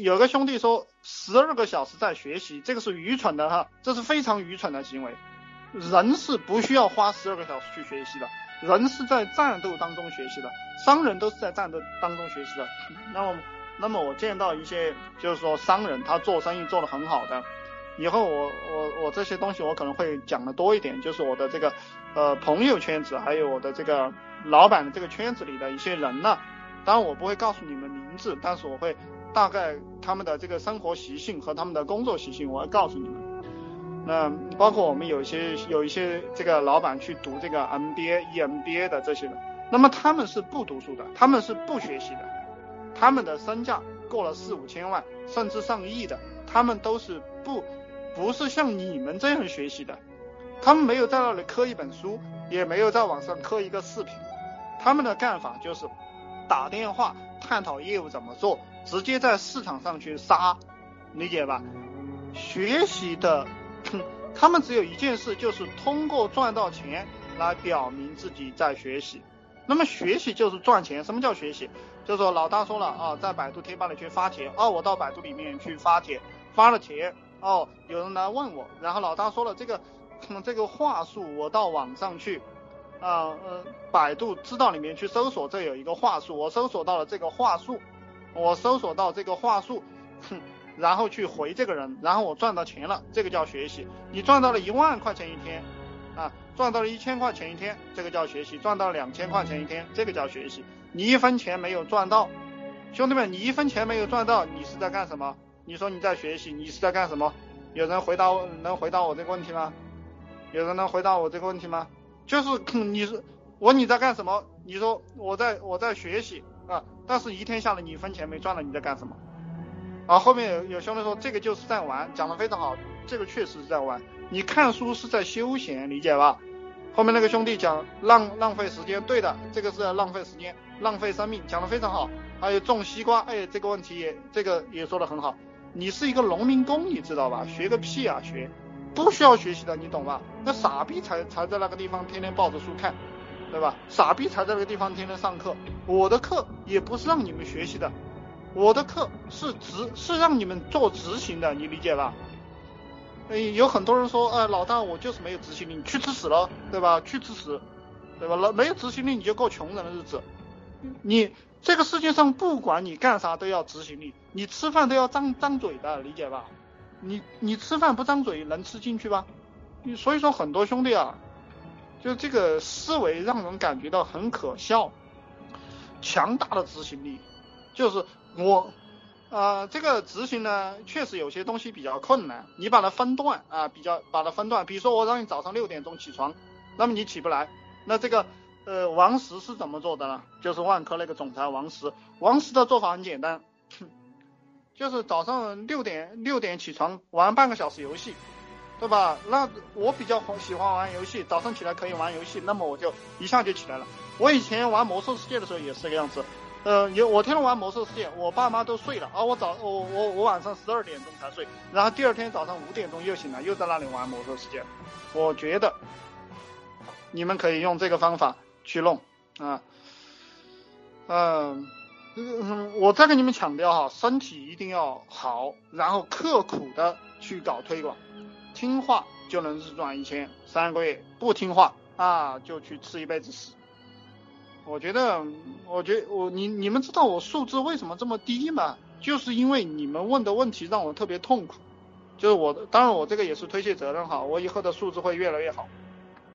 有个兄弟说十二个小时在学习，这个是愚蠢的哈，这是非常愚蠢的行为。人是不需要花十二个小时去学习的，人是在战斗当中学习的，商人都是在战斗当中学习的。那么，那么我见到一些就是说商人他做生意做得很好的，以后我我我这些东西我可能会讲的多一点，就是我的这个呃朋友圈子，还有我的这个老板的这个圈子里的一些人呢。当然我不会告诉你们名字，但是我会。大概他们的这个生活习性和他们的工作习性，我要告诉你们。那包括我们有一些有一些这个老板去读这个 MBA、EMBA 的这些人，那么他们是不读书的，他们是不学习的，他们的身价过了四五千万，甚至上亿的，他们都是不不是像你们这样学习的，他们没有在那里刻一本书，也没有在网上刻一个视频，他们的干法就是打电话探讨业务怎么做。直接在市场上去杀，理解吧？学习的，他们只有一件事，就是通过赚到钱来表明自己在学习。那么学习就是赚钱。什么叫学习？就是说老大说了啊，在百度贴吧里去发帖，哦，我到百度里面去发帖，发了帖，哦，有人来问我，然后老大说了这个，这个话术，我到网上去，啊呃，百度知道里面去搜索，这有一个话术，我搜索到了这个话术。我搜索到这个话术，哼，然后去回这个人，然后我赚到钱了，这个叫学习。你赚到了一万块钱一天，啊，赚到了一千块钱一天，这个叫学习；赚到两千块钱一天，这个叫学习。你一分钱没有赚到，兄弟们，你一分钱没有赚到，你是在干什么？你说你在学习，你是在干什么？有人回答能回答我这个问题吗？有人能回答我这个问题吗？就是 你是我你在干什么？你说我在我在学习。啊！但是一天下来你一分钱没赚了，你在干什么？啊！后面有有兄弟说这个就是在玩，讲的非常好，这个确实是在玩。你看书是在休闲，理解吧？后面那个兄弟讲浪浪费时间，对的，这个是在浪费时间，浪费生命，讲的非常好。还有种西瓜，哎，这个问题也这个也说的很好。你是一个农民工，你知道吧？学个屁啊学，不需要学习的，你懂吧？那傻逼才才在那个地方天天抱着书看。对吧？傻逼才在那个地方天天上课，我的课也不是让你们学习的，我的课是执是让你们做执行的，你理解吧？哎，有很多人说，哎，老大我就是没有执行力，你去吃屎了，对吧？去吃屎，对吧？老没有执行力你就过穷人的日子。你这个世界上不管你干啥都要执行力，你吃饭都要张张嘴的，理解吧？你你吃饭不张嘴能吃进去吧？你所以说很多兄弟啊。就这个思维让人感觉到很可笑，强大的执行力，就是我，呃，这个执行呢，确实有些东西比较困难。你把它分段啊，比较把它分段，比如说我让你早上六点钟起床，那么你起不来。那这个，呃，王石是怎么做的呢？就是万科那个总裁王石，王石的做法很简单，就是早上六点六点起床玩半个小时游戏。对吧？那我比较喜欢玩游戏，早上起来可以玩游戏，那么我就一下就起来了。我以前玩魔兽世界的时候也是这个样子，呃，有我天天玩魔兽世界，我爸妈都睡了，啊我早我我我晚上十二点钟才睡，然后第二天早上五点钟又醒了，又在那里玩魔兽世界。我觉得你们可以用这个方法去弄啊，嗯嗯，我再跟你们强调哈，身体一定要好，然后刻苦的去搞推广。听话就能日赚一千，三个月不听话啊，就去吃一辈子屎。我觉得，我觉我你你们知道我素质为什么这么低吗？就是因为你们问的问题让我特别痛苦。就是我，当然我这个也是推卸责任哈，我以后的素质会越来越好。